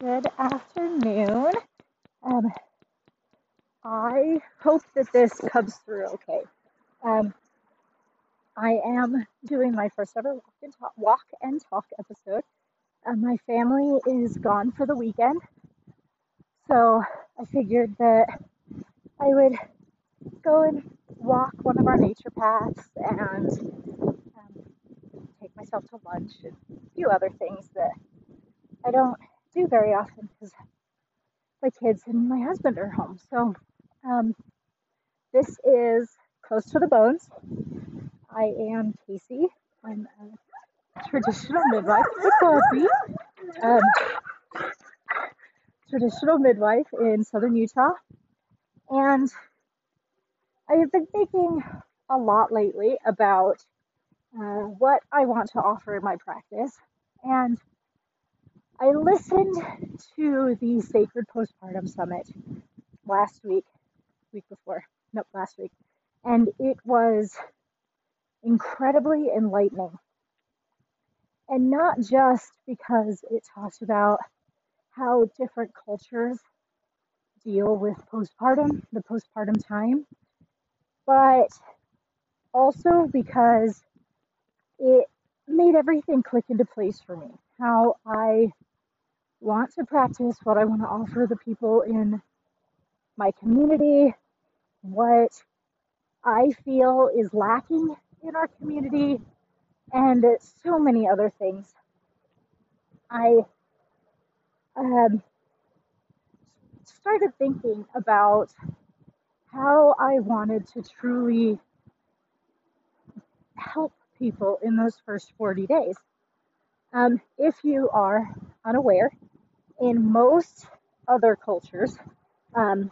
Good afternoon. Um, I hope that this comes through okay. Um, I am doing my first ever walk and talk, walk and talk episode. Uh, my family is gone for the weekend, so I figured that I would go and walk one of our nature paths and um, take myself to lunch and a few other things that I don't do very often because my kids and my husband are home. So um, this is close to the bones. I am Casey. I'm a traditional midwife. Um, traditional midwife in southern Utah, and I have been thinking a lot lately about uh, what I want to offer in my practice, and I listened to the Sacred Postpartum Summit last week, week before, nope, last week, and it was incredibly enlightening. And not just because it talks about how different cultures deal with postpartum, the postpartum time, but also because it made everything click into place for me. How I want to practice, what I want to offer the people in my community, what I feel is lacking in our community, and so many other things. I um, started thinking about how I wanted to truly help people in those first 40 days. Um, if you are unaware, in most other cultures, um,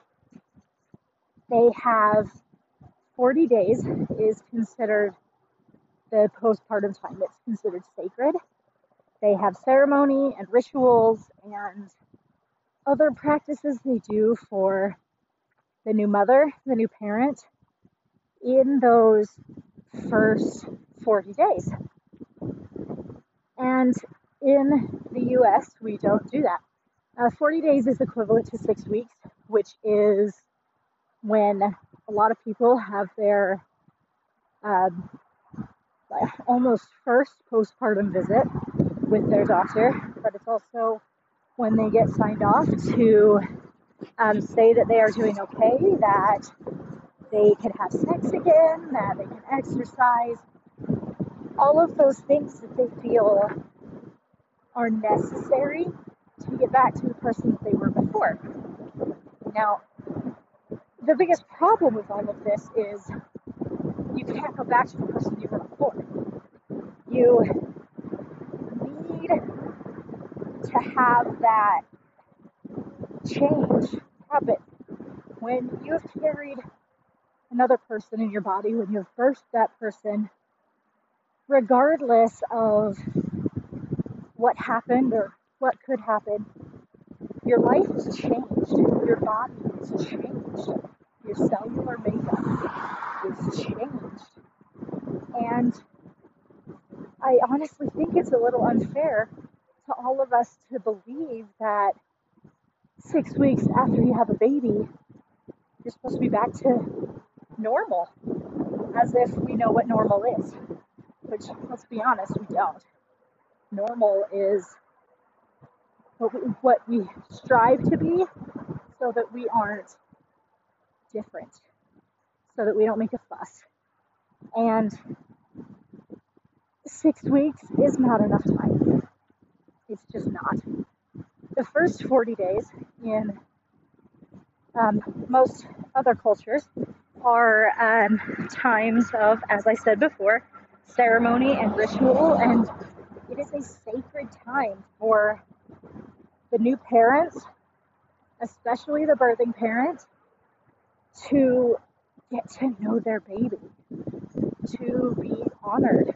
they have 40 days is considered the postpartum time. It's considered sacred. They have ceremony and rituals and other practices they do for the new mother, the new parent, in those first 40 days. And in the US, we don't do that. Uh, 40 days is equivalent to six weeks, which is when a lot of people have their um, almost first postpartum visit with their doctor, but it's also when they get signed off to um, say that they are doing okay, that they can have sex again, that they can exercise, all of those things that they feel are necessary to get back to the person that they were before. Now, the biggest problem with all of this is you can't go back to the person you were before. You need to have that change happen. When you have carried another person in your body, when you have birthed that person, regardless of what happened or what could happen, your life has changed. Your body has changed. Your cellular makeup is changed. And I honestly think it's a little unfair to all of us to believe that six weeks after you have a baby, you're supposed to be back to normal, as if we know what normal is. Which, let's be honest, we don't. Normal is what we, what we strive to be so that we aren't different, so that we don't make a fuss. And six weeks is not enough time. It's just not. The first 40 days in um, most other cultures are um, times of, as I said before, ceremony and ritual, and it is a sacred time for the new parents, especially the birthing parent, to get to know their baby, to be honored,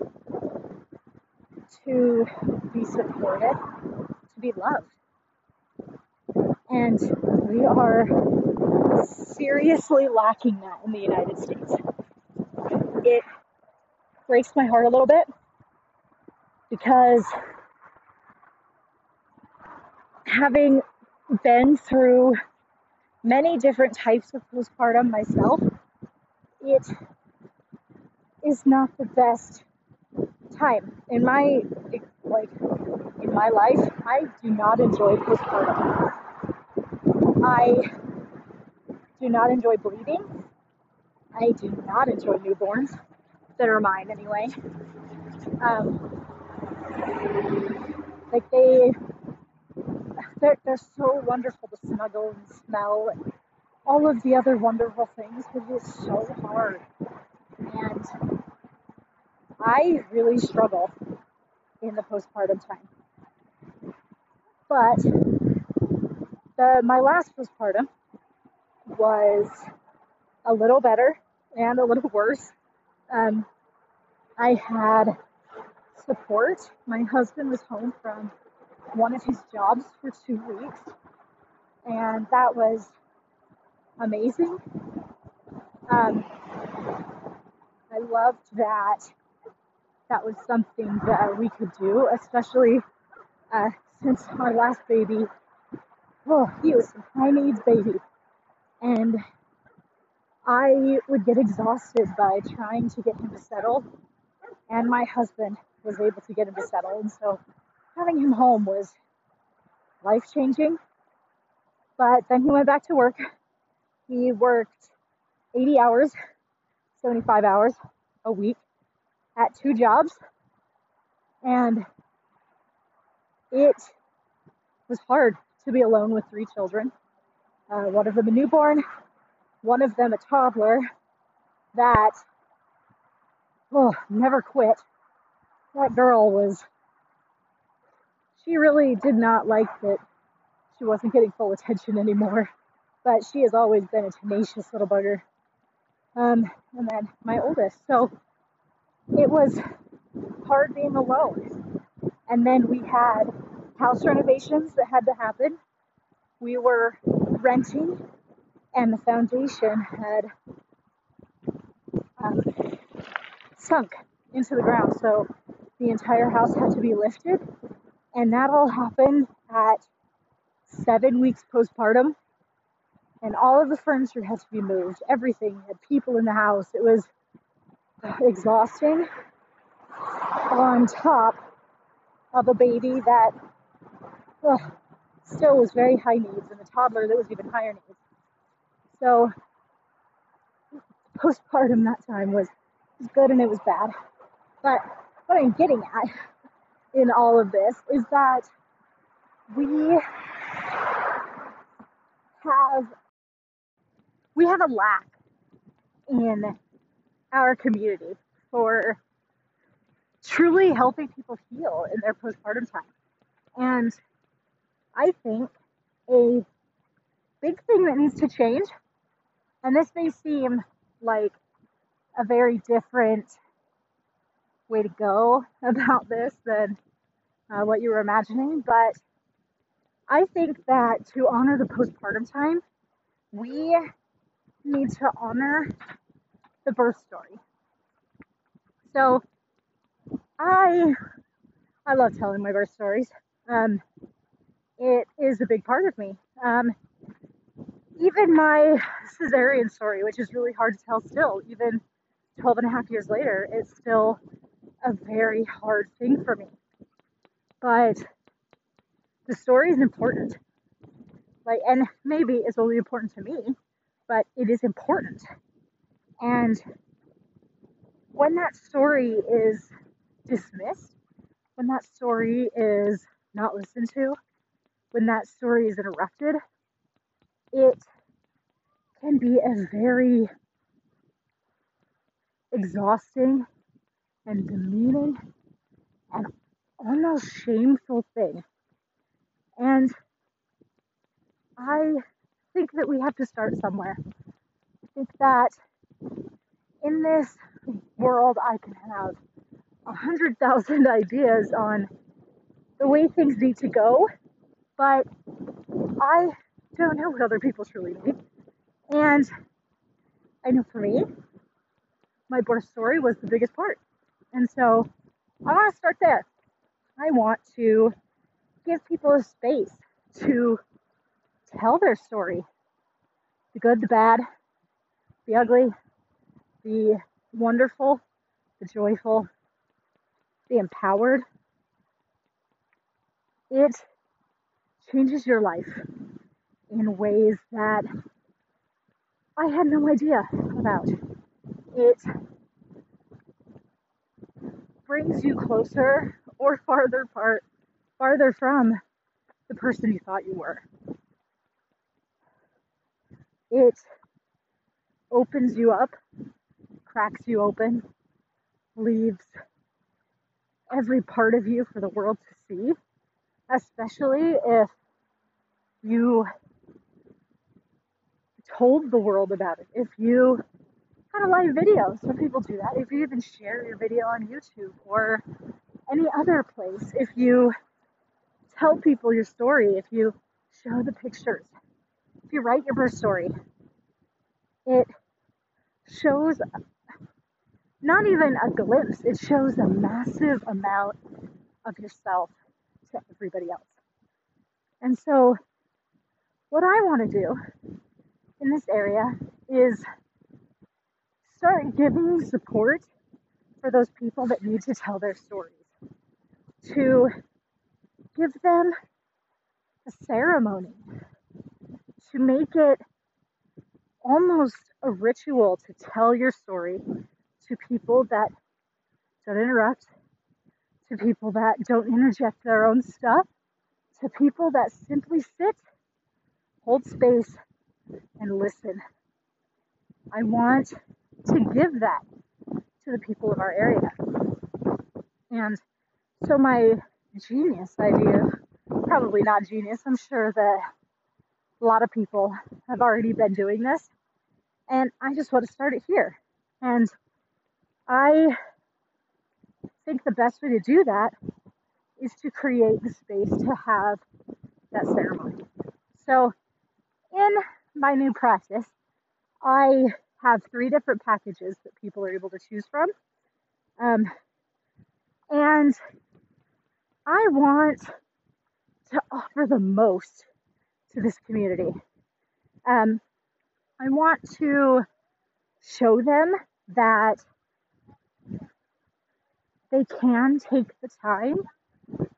to be supported, to be loved. And we are seriously lacking that in the United States. It breaks my heart a little bit because having been through many different types of postpartum myself, it is not the best time in my like in my life. I do not enjoy postpartum. I do not enjoy bleeding. I do not enjoy newborns that are mine anyway. Um, like they, they're, they're so wonderful to snuggle and smell and all of the other wonderful things, but it is so hard. And I really struggle in the postpartum time. But the, my last postpartum was a little better and a little worse. Um, I had support. My husband was home from one of his jobs for two weeks, and that was amazing. Um, I loved that that was something that we could do, especially uh, since our last baby, oh, he was a high needs baby. And I would get exhausted by trying to get him to settle, and my husband was able to get him to settle. And so having him home was life changing. But then he went back to work. He worked 80 hours, 75 hours a week at two jobs. And it was hard to be alone with three children. Uh, one of them a newborn, one of them a toddler that oh, never quit. That girl was, she really did not like that she wasn't getting full attention anymore. But she has always been a tenacious little bugger. Um, and then my oldest. So it was hard being alone. And then we had house renovations that had to happen. We were renting, and the foundation had um, sunk into the ground. So the entire house had to be lifted. And that all happened at seven weeks postpartum. And all of the furniture had to be moved. Everything had people in the house. It was exhausting on top of a baby that ugh, still was very high needs and a toddler that was even higher needs. So postpartum that time was, was good and it was bad. But what I'm getting at in all of this is that we have we have a lack in our community for truly helping people heal in their postpartum time. And I think a big thing that needs to change, and this may seem like a very different way to go about this than uh, what you were imagining, but I think that to honor the postpartum time, we need to honor the birth story. So I I love telling my birth stories. Um, it is a big part of me. Um, even my cesarean story, which is really hard to tell still, even 12 and a half years later, it's still a very hard thing for me. But the story is important. Like, and maybe it's only important to me, but it is important. And when that story is dismissed, when that story is not listened to, when that story is interrupted, it can be a very exhausting and demeaning and almost shameful thing. And I think that we have to start somewhere. I think that in this world, I can have a hundred thousand ideas on the way things need to go, but I don't know what other people truly need. And I know for me, my birth story was the biggest part. And so I want to start there. I want to give people a space to tell their story the good, the bad, the ugly, the wonderful, the joyful, the empowered. It changes your life in ways that I had no idea about. It brings you closer or farther apart, farther from the person you thought you were. It opens you up, cracks you open, leaves every part of you for the world to see, especially if you told the world about it. If you had a live video, some people do that. If you even share your video on YouTube or any other place, if you tell people your story, if you show the pictures, if you write your birth story, it shows not even a glimpse, it shows a massive amount of yourself to everybody else. And so, what I want to do in this area is start giving support for those people that need to tell their stories, to give them a ceremony, to make it almost a ritual to tell your story to people that don't interrupt, to people that don't interject their own stuff, to people that simply sit, hold space, and listen. I want to give that to the people of our area. And so, my genius idea, probably not genius, I'm sure that a lot of people have already been doing this. And I just want to start it here. And I think the best way to do that is to create the space to have that ceremony. So, in my new practice, I have three different packages that people are able to choose from. Um, and I want to offer the most to this community. Um, I want to show them that they can take the time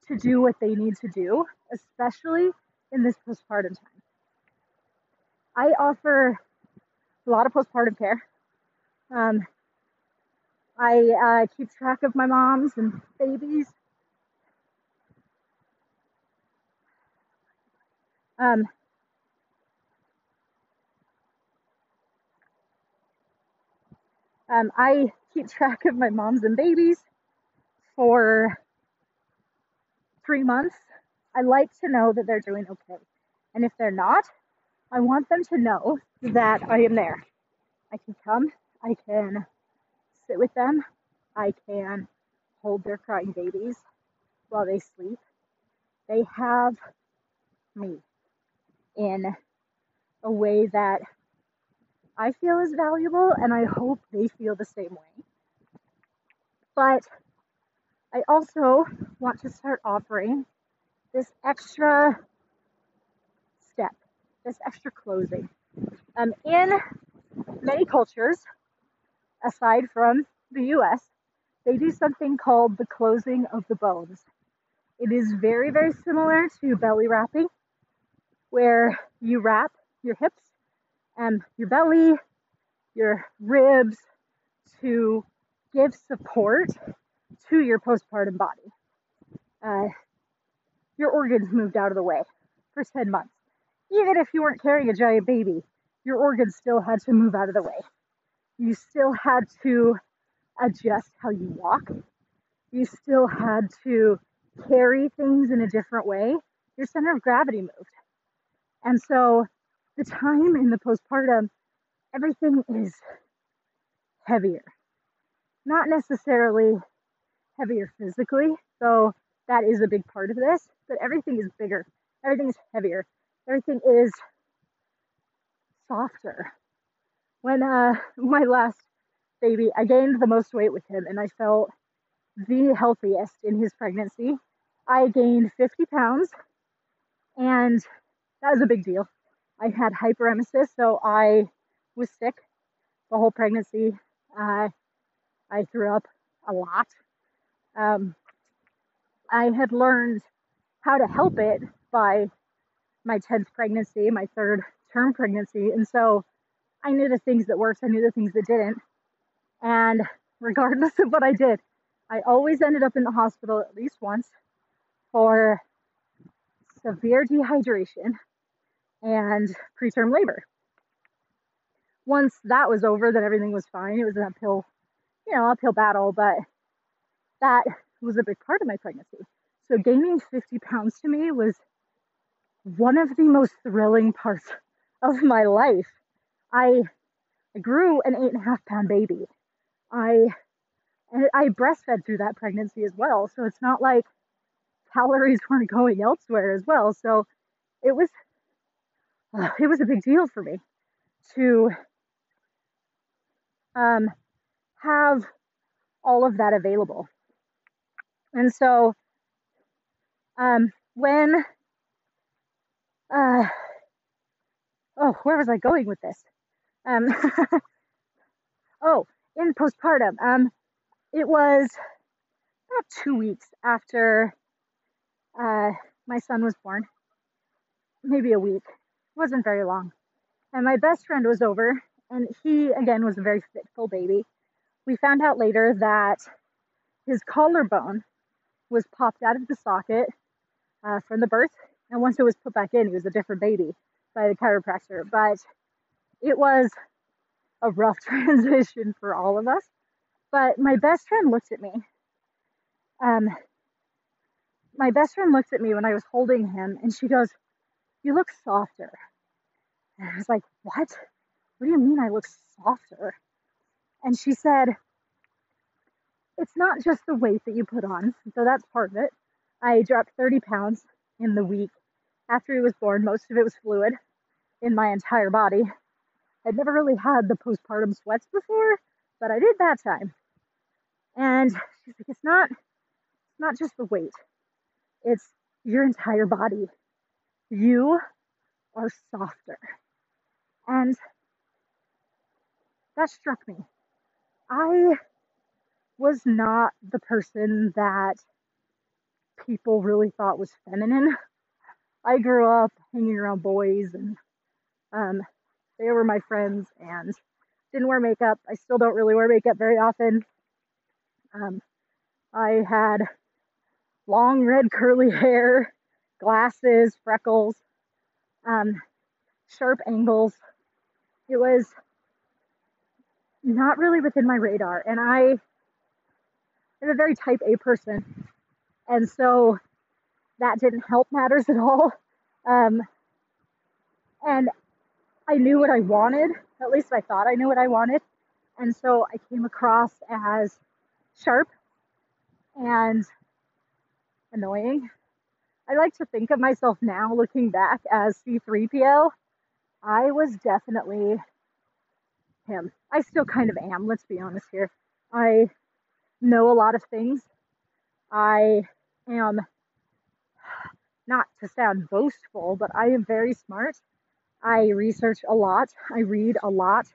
to do what they need to do, especially in this postpartum time. I offer a lot of postpartum care. Um, I uh, keep track of my moms and babies. Um, um, I keep track of my moms and babies for three months. I like to know that they're doing okay. And if they're not, I want them to know that I am there. I can come, I can sit with them, I can hold their crying babies while they sleep. They have me in a way that I feel is valuable, and I hope they feel the same way. But I also want to start offering this extra step, this extra closing. Um, in many cultures, aside from the US, they do something called the closing of the bones. It is very, very similar to belly wrapping, where you wrap your hips and your belly, your ribs to give support to your postpartum body. Uh, your organs moved out of the way for 10 months. Even if you weren't carrying a giant baby, your organs still had to move out of the way. You still had to adjust how you walk. You still had to carry things in a different way. Your center of gravity moved. And so the time in the postpartum, everything is heavier. Not necessarily heavier physically, so that is a big part of this, but everything is bigger. Everything is heavier. Everything is softer. When uh, my last baby, I gained the most weight with him and I felt the healthiest in his pregnancy. I gained 50 pounds And that was a big deal. I had hyperemesis, so I was sick the whole pregnancy. Uh, I threw up a lot. Um, I had learned how to help it by my 10th pregnancy, my third term pregnancy. And so I knew the things that worked, I knew the things that didn't. And regardless of what I did, I always ended up in the hospital at least once for severe dehydration and preterm labor. Once that was over, then everything was fine. It was an uphill, you know, uphill battle, but that was a big part of my pregnancy. So gaining 50 pounds to me was one of the most thrilling parts of my life. I, grew an eight and a half pound baby. I and I breastfed through that pregnancy as well, so it's not like calories weren't going elsewhere as well. So it was it was a big deal for me to um, have all of that available. And so um, when uh, oh, where was I going with this? Um, oh, in postpartum, um, it was about two weeks after uh, my son was born, maybe a week. Wasn't very long. And my best friend was over, and he, again, was a very fitful baby. We found out later that his collarbone was popped out of the socket uh, from the birth, and once it was put back in, he was a different baby by the chiropractor. But it was a rough transition for all of us. But my best friend looked at me. Um, my best friend looked at me when I was holding him and she goes, You look softer. And I was like, What? What do you mean I look softer? And she said, It's not just the weight that you put on. So that's part of it. I dropped 30 pounds in the week after he was born. Most of it was fluid in my entire body. I'd never really had the postpartum sweats before, but I did that time. And she's like, it's not, it's not just the weight. It's your entire body. You are softer. And that struck me. I was not the person that people really thought was feminine. I grew up hanging around boys and um, they were my friends and didn't wear makeup. I still don't really wear makeup very often. Um, I had long red curly hair, glasses, freckles, um, sharp angles. It was not really within my radar. And I am a very type A person. And so that didn't help matters at all. Um, and I knew what I wanted. At least I thought I knew what I wanted. And so I came across as sharp and annoying. I like to think of myself now, looking back, as C3PO. I was definitely him. I still kind of am, let's be honest here. I know a lot of things. I am, not to sound boastful, but I am very smart. I research a lot, I read a lot.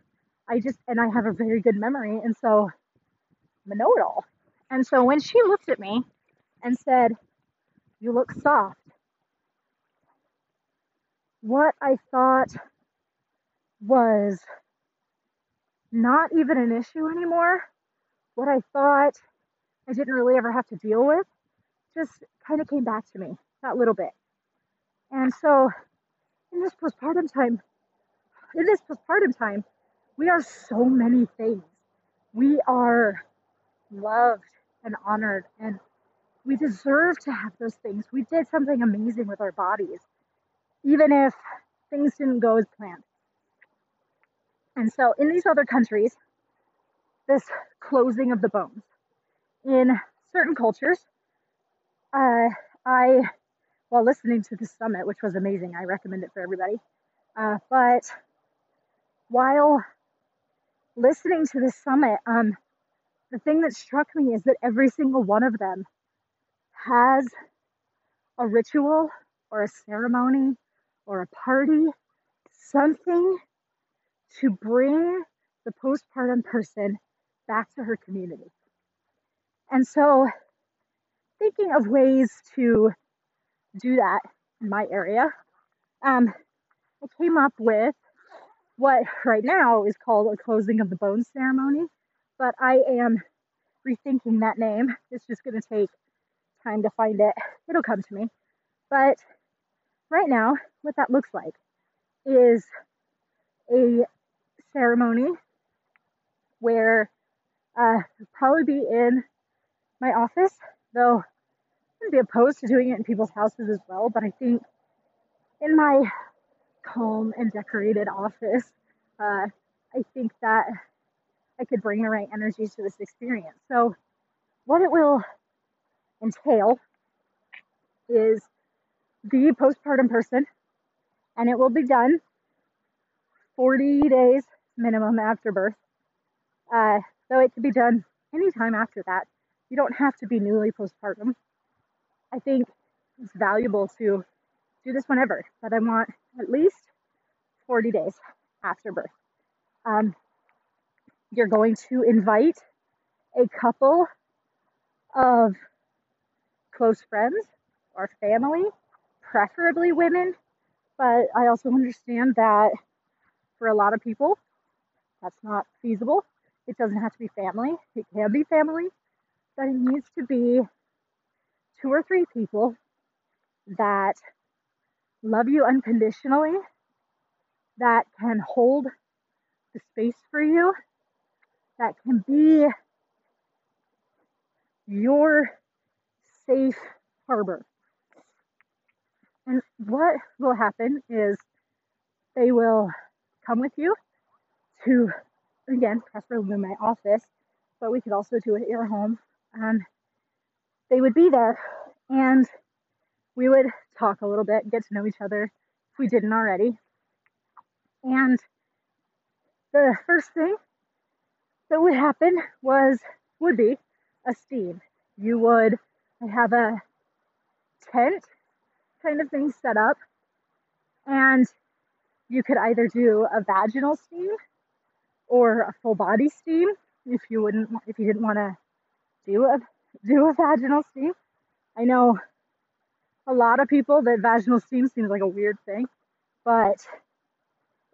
I just, and I have a very good memory. And so I'm a know it all. And so when she looked at me and said, You look soft, what I thought was not even an issue anymore, what I thought I didn't really ever have to deal with, just kind of came back to me that little bit. And so in this postpartum time, in this postpartum time, we are so many things. We are loved and honored, and we deserve to have those things. We did something amazing with our bodies, even if things didn't go as planned. And so, in these other countries, this closing of the bones, in certain cultures, uh, I while listening to the summit, which was amazing. I recommend it for everybody. Uh, but while listening to the summit, um, the thing that struck me is that every single one of them has a ritual or a ceremony or a party, something to bring the postpartum person back to her community. And so, thinking of ways to do that in my area, um, I came up with what right now is called a closing of the bones ceremony, but I am rethinking that name. It's just going to take time to find it. It'll come to me. But right now, what that looks like is a ceremony where uh, probably be in my office, though I wouldn't be opposed to doing it in people's houses as well. But I think in my calm and decorated office, uh, I think that I could bring the right energy to this experience. So, what it will entail is the postpartum person, and it will be done 40 days minimum after birth. Uh, though it can be done anytime after that. You don't have to be newly postpartum. I think it's valuable to do this whenever, but I want at least 40 days after birth. Um, you're going to invite a couple of close friends or family, preferably women, but I also understand that for a lot of people, that's not feasible. It doesn't have to be family, it can be family, but it needs to be two or three people that love you unconditionally, that can hold the space for you, that can be your safe harbor. And what will happen is they will come with you to, again, in my office, but we could also do it at your home. Um, they would be there and we would talk a little bit, get to know each other if we didn't already. And the first thing that would happen was would be a steam. You would have a tent kind of thing set up, and you could either do a vaginal steam or a full body steam if you wouldn't if you didn't want to do a do a vaginal steam. I know a lot of people that vaginal steam seems like a weird thing, but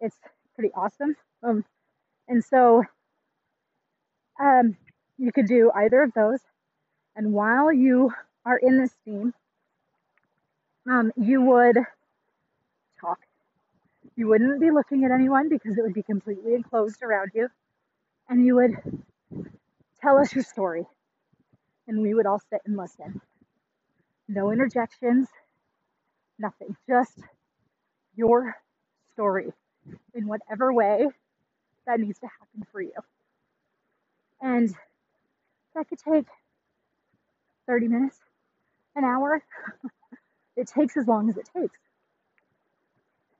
it's pretty awesome. Um, and so um, you could do either of those. And while you are in the steam, um, you would talk. You wouldn't be looking at anyone because it would be completely enclosed around you. And you would tell us your story. And we would all sit and listen. No interjections, nothing. Just your story in whatever way that needs to happen for you. And that could take 30 minutes, an hour. it takes as long as it takes.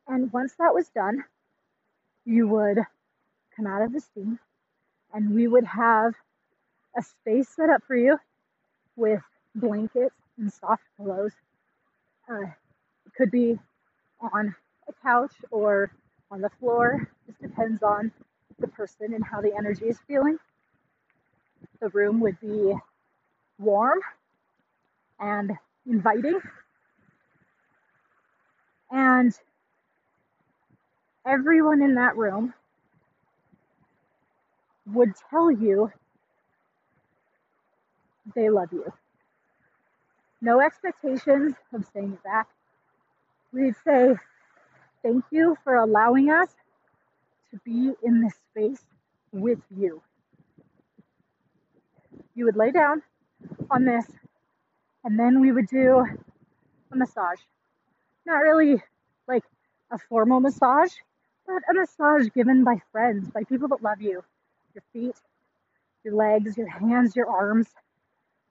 And once that was done, you would come out of the steam and we would have a space set up for you with blankets and soft pillows. Uh, it could be on a couch or on the floor. Just depends on the person and how the energy is feeling. The room would be warm and inviting. And everyone in that room would tell you they love you. No expectations of saying it back. We'd say, Thank you for allowing us to be in this space with you. You would lay down on this, and then we would do a massage. Not really like a formal massage, but a massage given by friends, by people that love you. Your feet, your legs, your hands, your arms,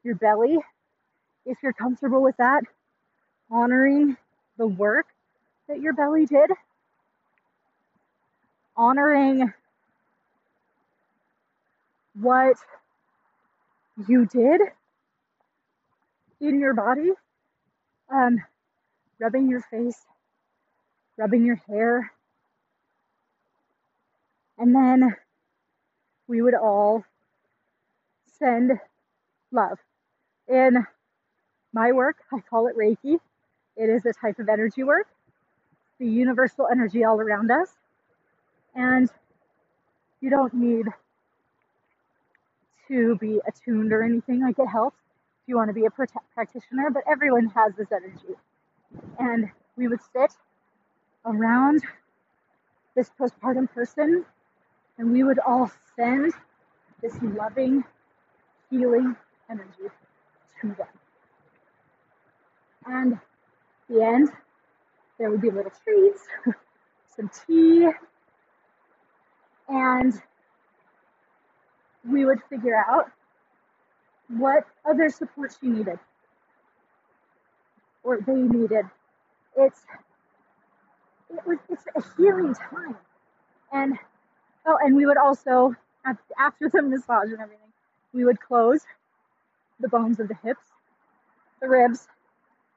your belly. If you're comfortable with that, honoring the work that your belly did, honoring what you did in your body, um, rubbing your face, rubbing your hair. And then we would all send love. In my work, I call it Reiki. It is a type of energy work, the universal energy all around us. And you don't need to be attuned or anything. Like it helps if you want to be a practitioner, but everyone has this energy. And we would sit around this postpartum person and we would all send this loving, healing energy to them. And the end, there would be little treats, some tea, and we would figure out what other support she needed or they needed. It's it was it's a healing time, and oh, and we would also after the massage and everything, we would close the bones of the hips, the ribs,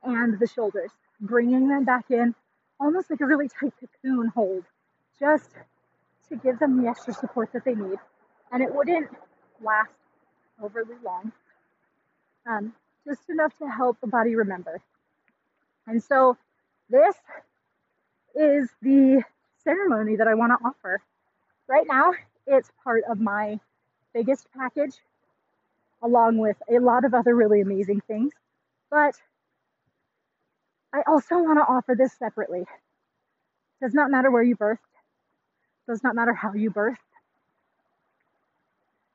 and the shoulders, bringing them back in, almost like a really tight cocoon hold, just to give them the extra support that they need. And it wouldn't last overly long, um, just enough to help the body remember. And so this is the ceremony that I want to offer. Right now, it's part of my biggest package, along with a lot of other really amazing things. But I also want to offer this separately. Does not matter where you birthed, does not matter how you birthed.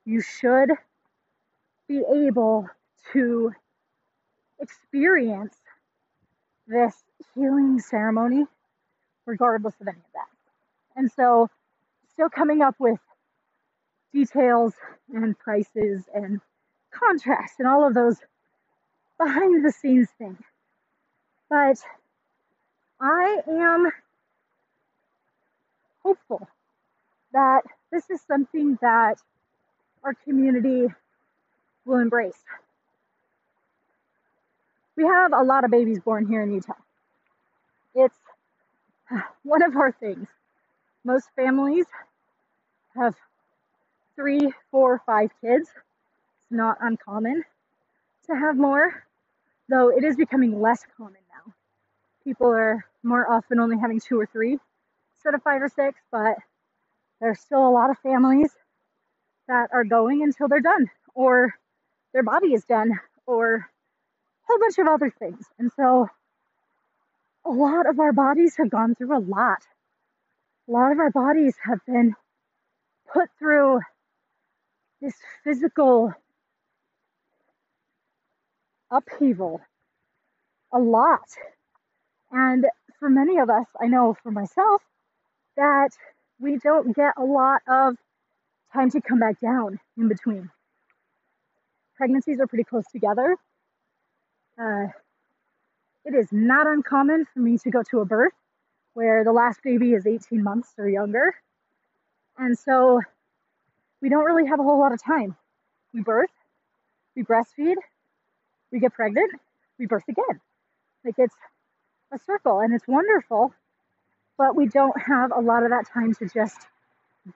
You should be able to experience this healing ceremony regardless of any of that. And so, still coming up with details and prices and contracts and all of those behind the scenes things. But I am hopeful that this is something that our community will embrace. We have a lot of babies born here in Utah. It's one of our things. Most families have three, four, five kids. It's not uncommon to have more, though it is becoming less common now. People are more often only having two or three instead of five or six, but there's still a lot of families that are going until they're done, or their body is done, or whole bunch of other things. And so a lot of our bodies have gone through a lot. A lot of our bodies have been put through this physical upheaval a lot. And for many of us, I know for myself, that we don't get a lot of time to come back down in between. Pregnancies are pretty close together. Uh, it is not uncommon for me to go to a birth where the last baby is 18 months or younger. And so we don't really have a whole lot of time. We birth, we breastfeed, we get pregnant, we birth again. Like it's a circle and it's wonderful, but we don't have a lot of that time to just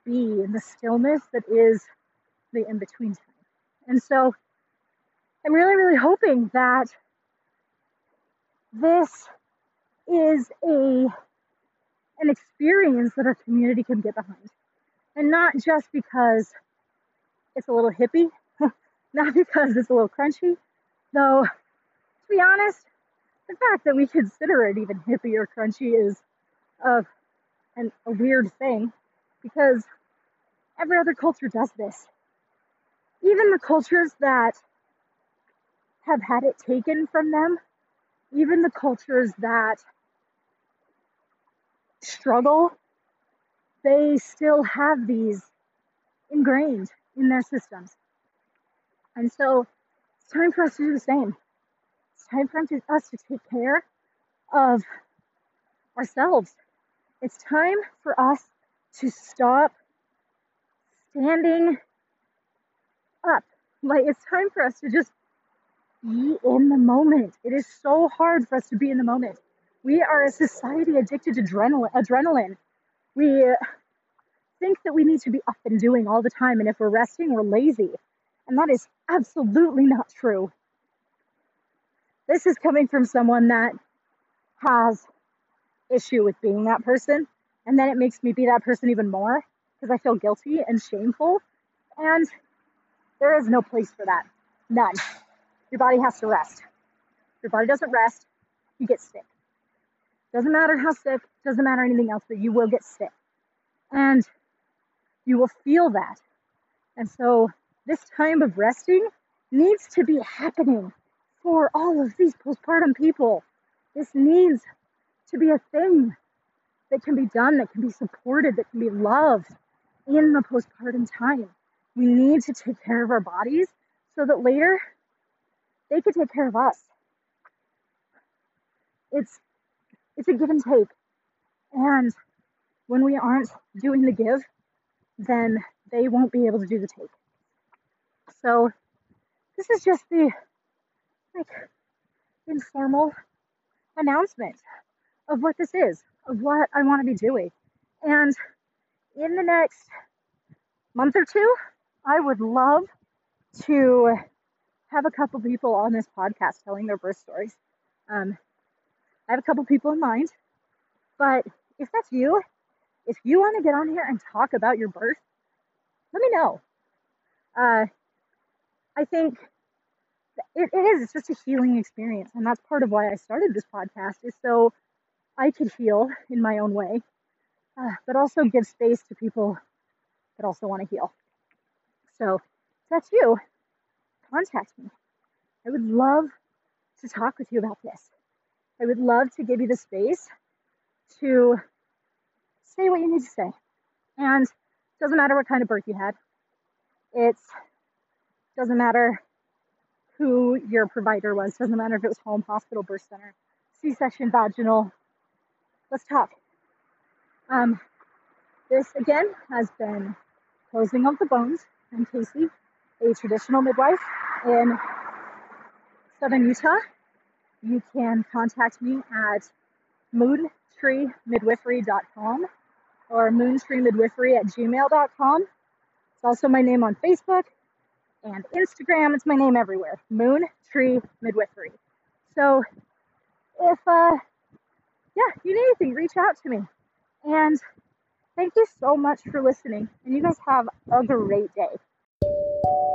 be in the stillness that is the in between time. And so I'm really, really hoping that this is a an experience that our community can get behind. And not just because it's a little hippie, not because it's a little crunchy, though, to be honest, the fact that we consider it even hippie or crunchy is uh, an, a weird thing because every other culture does this. Even the cultures that have had it taken from them, even the cultures that struggle, they still have these ingrained in their systems. And so it's time for us to do the same. It's time for us to take care of ourselves. It's time for us to stop standing up. Like, it's time for us to just be in the moment. It is so hard for us to be in the moment. We are a society addicted to adrenaline. adrenaline. We think that we need to be up and doing all the time, and if we're resting, we're lazy. And that is absolutely not true. This is coming from someone that has issue with being that person, and then it makes me be that person even more because I feel guilty and shameful. And there is no place for that. None. Your body has to rest. Your body doesn't rest, you get sick. Doesn't matter how sick, doesn't matter anything else, but you will get sick. And you will feel that. And so this time of resting needs to be happening for all of these postpartum people. This needs to be a thing that can be done, that can be supported, that can be loved in the postpartum time. We need to take care of our bodies so that later they could take care of us. It's it's a give and take. And when we aren't doing the give, then they won't be able to do the take. So this is just the like informal announcement of what this is, of what I want to be doing. And in the next month or two, I would love to have a couple people on this podcast telling their birth stories. Um, I have a couple people in mind, but if that's you, if you want to get on here and talk about your birth, let me know. Uh, I think it, it is, it's just a healing experience. And that's part of why I started this podcast, is so I could heal in my own way, uh, but also give space to people that also want to heal. So if that's you, contact me. I would love to talk with you about this. I would love to give you the space to say what you need to say. And it doesn't matter what kind of birth you had. It doesn't matter who your provider was. Doesn't matter if it was home, hospital, birth center, C-section, vaginal. Let's talk. Um, this again has been closing of the bones. I'm Casey, a traditional midwife in southern Utah. You can contact me at moontreemidwifery.com or moontreemidwifery at gmail.com. It's also my name on Facebook and Instagram. It's my name everywhere, Moon Tree Midwifery. So if, uh, yeah, you need anything, reach out to me. And thank you so much for listening. And you guys have a great day you.